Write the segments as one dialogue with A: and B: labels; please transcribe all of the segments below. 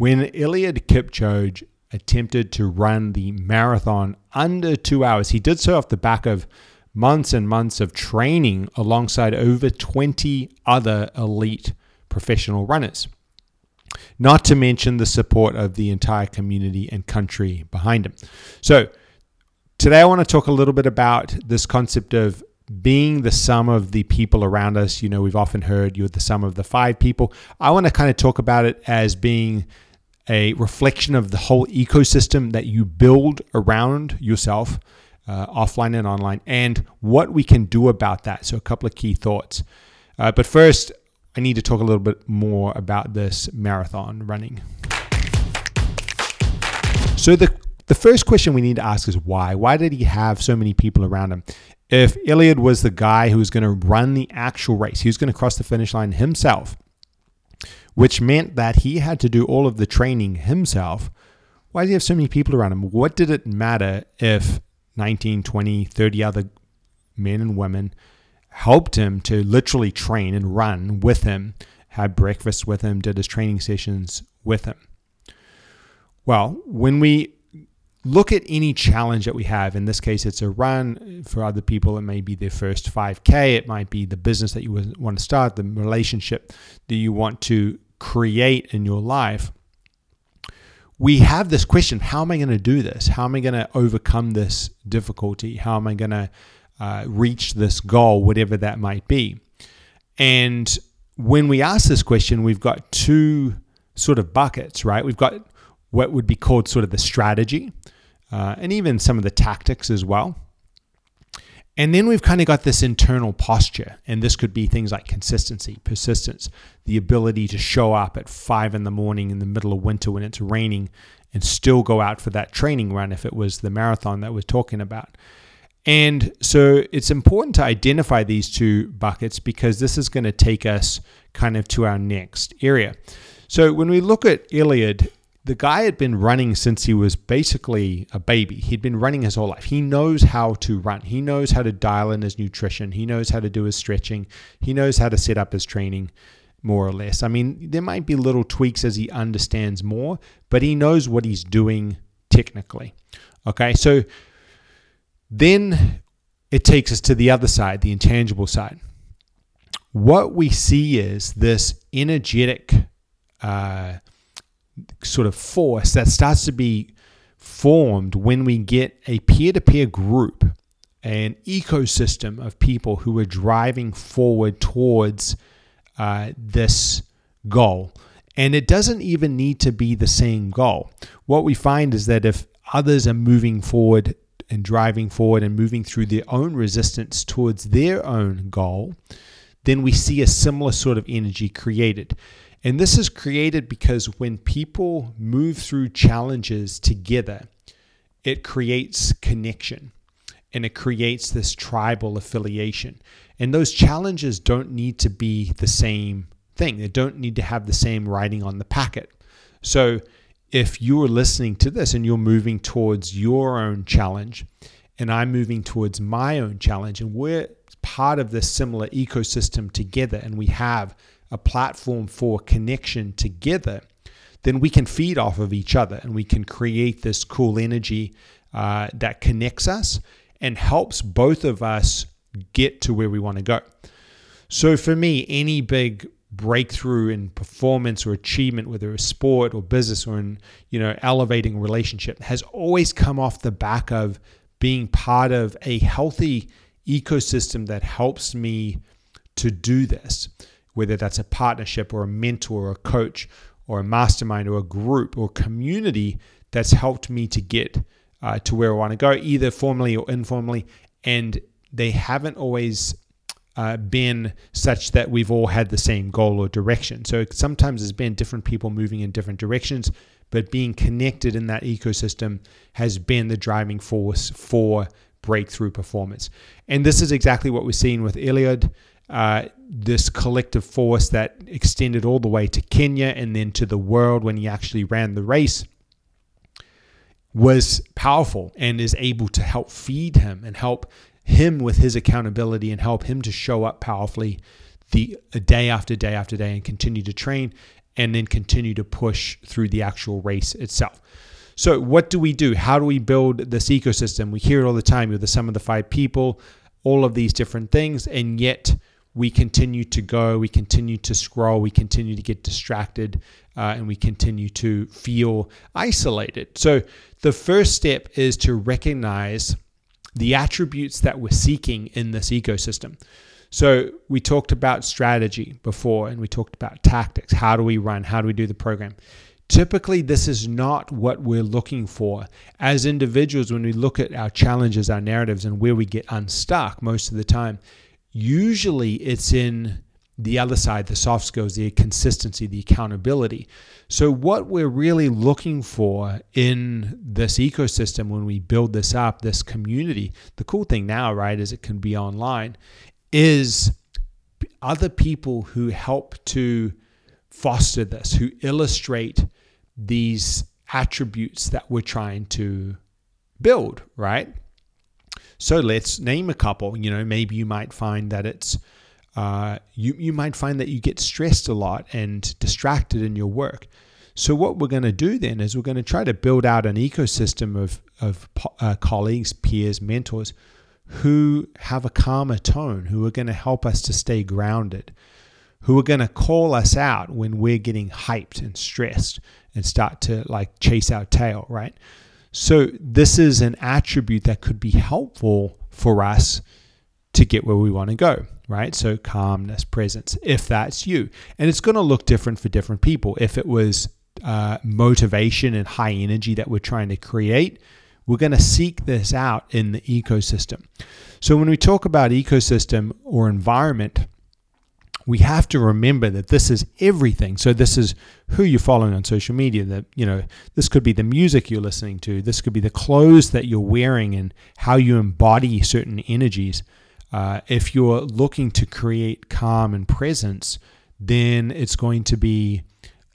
A: When Eliud Kipchoge attempted to run the marathon under two hours, he did so off the back of months and months of training alongside over 20 other elite professional runners. Not to mention the support of the entire community and country behind him. So, today I want to talk a little bit about this concept of being the sum of the people around us. You know, we've often heard you're the sum of the five people. I want to kind of talk about it as being a reflection of the whole ecosystem that you build around yourself, uh, offline and online, and what we can do about that. So, a couple of key thoughts. Uh, but first, I need to talk a little bit more about this marathon running. So, the the first question we need to ask is why? Why did he have so many people around him? If Eliud was the guy who was going to run the actual race, he was going to cross the finish line himself, which meant that he had to do all of the training himself. Why did he have so many people around him? What did it matter if 19, 20, 30 other men and women helped him to literally train and run with him, had breakfast with him, did his training sessions with him? Well, when we look at any challenge that we have. In this case, it's a run. For other people, it may be their first 5K. It might be the business that you want to start, the relationship that you want to create in your life. We have this question how am I going to do this? How am I going to overcome this difficulty? How am I going to uh, reach this goal, whatever that might be? And when we ask this question, we've got two sort of buckets, right? We've got what would be called sort of the strategy, uh, and even some of the tactics as well. And then we've kind of got this internal posture, and this could be things like consistency, persistence, the ability to show up at five in the morning in the middle of winter when it's raining and still go out for that training run if it was the marathon that we're talking about. And so it's important to identify these two buckets because this is going to take us kind of to our next area. So when we look at Eliud, the guy had been running since he was basically a baby. He'd been running his whole life. He knows how to run. He knows how to dial in his nutrition. He knows how to do his stretching. He knows how to set up his training, more or less. I mean, there might be little tweaks as he understands more, but he knows what he's doing technically. Okay, so then it takes us to the other side, the intangible side. What we see is this energetic. Uh, sort of force that starts to be formed when we get a peer to peer group, an ecosystem of people who are driving forward towards uh, this goal. And it doesn't even need to be the same goal. What we find is that if others are moving forward and driving forward and moving through their own resistance towards their own goal, then we see a similar sort of energy created. And this is created because when people move through challenges together, it creates connection and it creates this tribal affiliation. And those challenges don't need to be the same thing, they don't need to have the same writing on the packet. So if you're listening to this and you're moving towards your own challenge, and I'm moving towards my own challenge, and we're part of this similar ecosystem together, and we have a platform for connection together, then we can feed off of each other and we can create this cool energy uh, that connects us and helps both of us get to where we want to go. So for me, any big breakthrough in performance or achievement, whether it's sport or business or in you know elevating relationship, has always come off the back of being part of a healthy ecosystem that helps me to do this whether that's a partnership or a mentor or a coach or a mastermind or a group or community that's helped me to get uh, to where I want to go, either formally or informally. And they haven't always uh, been such that we've all had the same goal or direction. So sometimes there's been different people moving in different directions, but being connected in that ecosystem has been the driving force for breakthrough performance. And this is exactly what we're seeing with Eliud. Uh, this collective force that extended all the way to Kenya and then to the world when he actually ran the race was powerful and is able to help feed him and help him with his accountability and help him to show up powerfully the day after day after day and continue to train and then continue to push through the actual race itself. So, what do we do? How do we build this ecosystem? We hear it all the time. You're the sum of the five people, all of these different things, and yet we continue to go, we continue to scroll, we continue to get distracted, uh, and we continue to feel isolated. So, the first step is to recognize the attributes that we're seeking in this ecosystem. So, we talked about strategy before, and we talked about tactics. How do we run? How do we do the program? Typically, this is not what we're looking for. As individuals, when we look at our challenges, our narratives, and where we get unstuck most of the time, usually it's in the other side, the soft skills, the consistency, the accountability. So, what we're really looking for in this ecosystem when we build this up, this community, the cool thing now, right, is it can be online, is other people who help to foster this, who illustrate these attributes that we're trying to build, right? So let's name a couple. You know, maybe you might find that it's uh, you you might find that you get stressed a lot and distracted in your work. So what we're going to do then is we're going to try to build out an ecosystem of of uh, colleagues, peers, mentors who have a calmer tone, who are going to help us to stay grounded, who are going to call us out when we're getting hyped and stressed and start to like chase our tail, right? So, this is an attribute that could be helpful for us to get where we want to go, right? So, calmness, presence, if that's you. And it's going to look different for different people. If it was uh, motivation and high energy that we're trying to create, we're going to seek this out in the ecosystem. So, when we talk about ecosystem or environment, we have to remember that this is everything. So this is who you're following on social media. That you know, this could be the music you're listening to. This could be the clothes that you're wearing and how you embody certain energies. Uh, if you're looking to create calm and presence, then it's going to be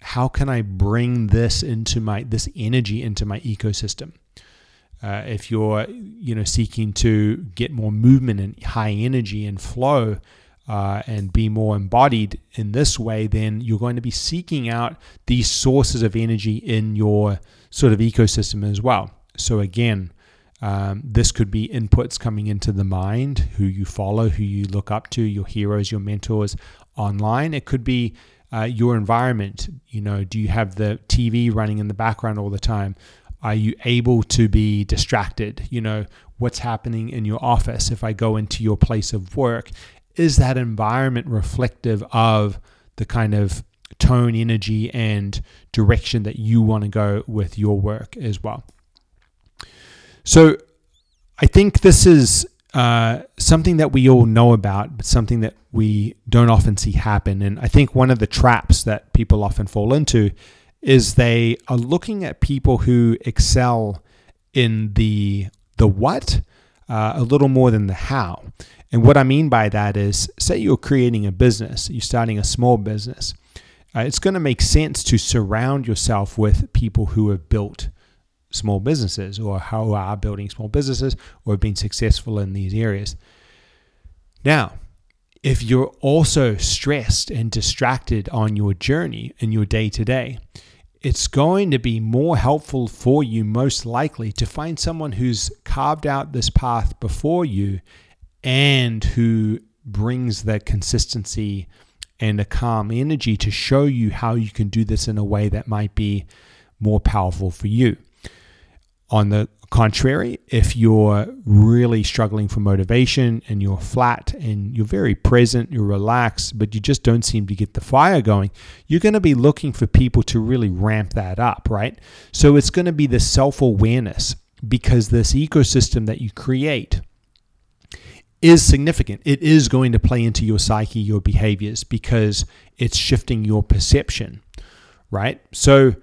A: how can I bring this into my this energy into my ecosystem. Uh, if you're you know seeking to get more movement and high energy and flow, uh, and be more embodied in this way, then you're going to be seeking out these sources of energy in your sort of ecosystem as well. So, again, um, this could be inputs coming into the mind, who you follow, who you look up to, your heroes, your mentors online. It could be uh, your environment. You know, do you have the TV running in the background all the time? Are you able to be distracted? You know, what's happening in your office? If I go into your place of work is that environment reflective of the kind of tone, energy, and direction that you want to go with your work as well? So, I think this is uh, something that we all know about, but something that we don't often see happen. And I think one of the traps that people often fall into is they are looking at people who excel in the the what uh, a little more than the how. And what I mean by that is, say you're creating a business, you're starting a small business. Uh, it's going to make sense to surround yourself with people who have built small businesses or who are building small businesses or have been successful in these areas. Now, if you're also stressed and distracted on your journey in your day to day, it's going to be more helpful for you, most likely, to find someone who's carved out this path before you and who brings that consistency and a calm energy to show you how you can do this in a way that might be more powerful for you. On the contrary, if you're really struggling for motivation and you're flat and you're very present, you're relaxed, but you just don't seem to get the fire going, you're going to be looking for people to really ramp that up, right? So it's going to be the self awareness because this ecosystem that you create is significant. It is going to play into your psyche, your behaviors, because it's shifting your perception, right? So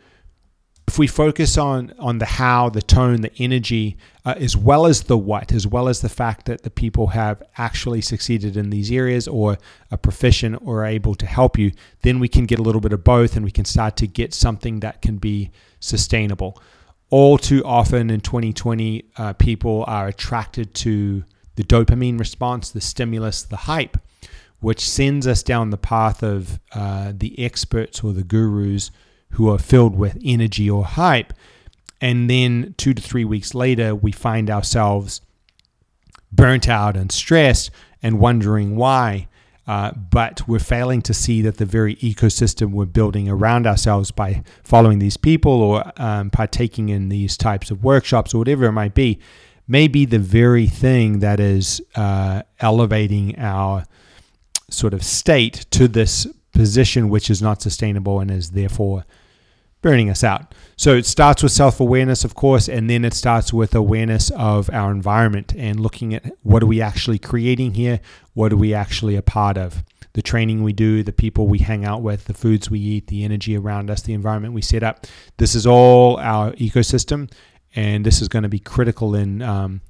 A: if we focus on on the how, the tone, the energy, uh, as well as the what, as well as the fact that the people have actually succeeded in these areas or are proficient or are able to help you, then we can get a little bit of both, and we can start to get something that can be sustainable. All too often in 2020, uh, people are attracted to the dopamine response, the stimulus, the hype, which sends us down the path of uh, the experts or the gurus who are filled with energy or hype. And then two to three weeks later, we find ourselves burnt out and stressed and wondering why. Uh, but we're failing to see that the very ecosystem we're building around ourselves by following these people or um, partaking in these types of workshops or whatever it might be may be the very thing that is uh, elevating our sort of state to this position which is not sustainable and is therefore burning us out. So it starts with self awareness, of course, and then it starts with awareness of our environment and looking at what are we actually creating here? What are we actually a part of? The training we do, the people we hang out with, the foods we eat, the energy around us, the environment we set up. This is all our ecosystem, and this is going to be critical in um,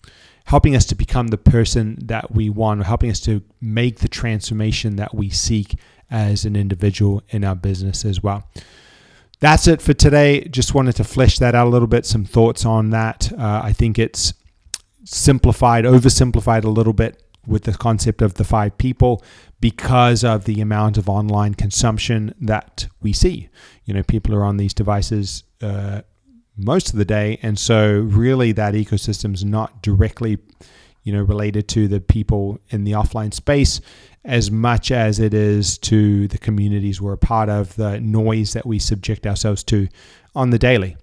A: helping us to become the person that we want, or helping us to make the transformation that we seek as an individual in our business as well. That's it for today. Just wanted to flesh that out a little bit, some thoughts on that. Uh, I think it's simplified, oversimplified a little bit with the concept of the five people because of the amount of online consumption that we see. You know, people are on these devices uh, most of the day, and so really that ecosystem's not directly, you know, related to the people in the offline space as much as it is to the communities we're a part of, the noise that we subject ourselves to on the daily.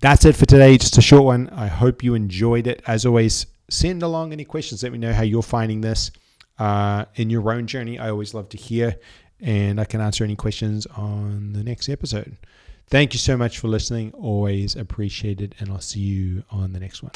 A: That's it for today. Just a short one. I hope you enjoyed it. As always, send along any questions. Let me know how you're finding this uh, in your own journey. I always love to hear, and I can answer any questions on the next episode. Thank you so much for listening. Always appreciated, and I'll see you on the next one.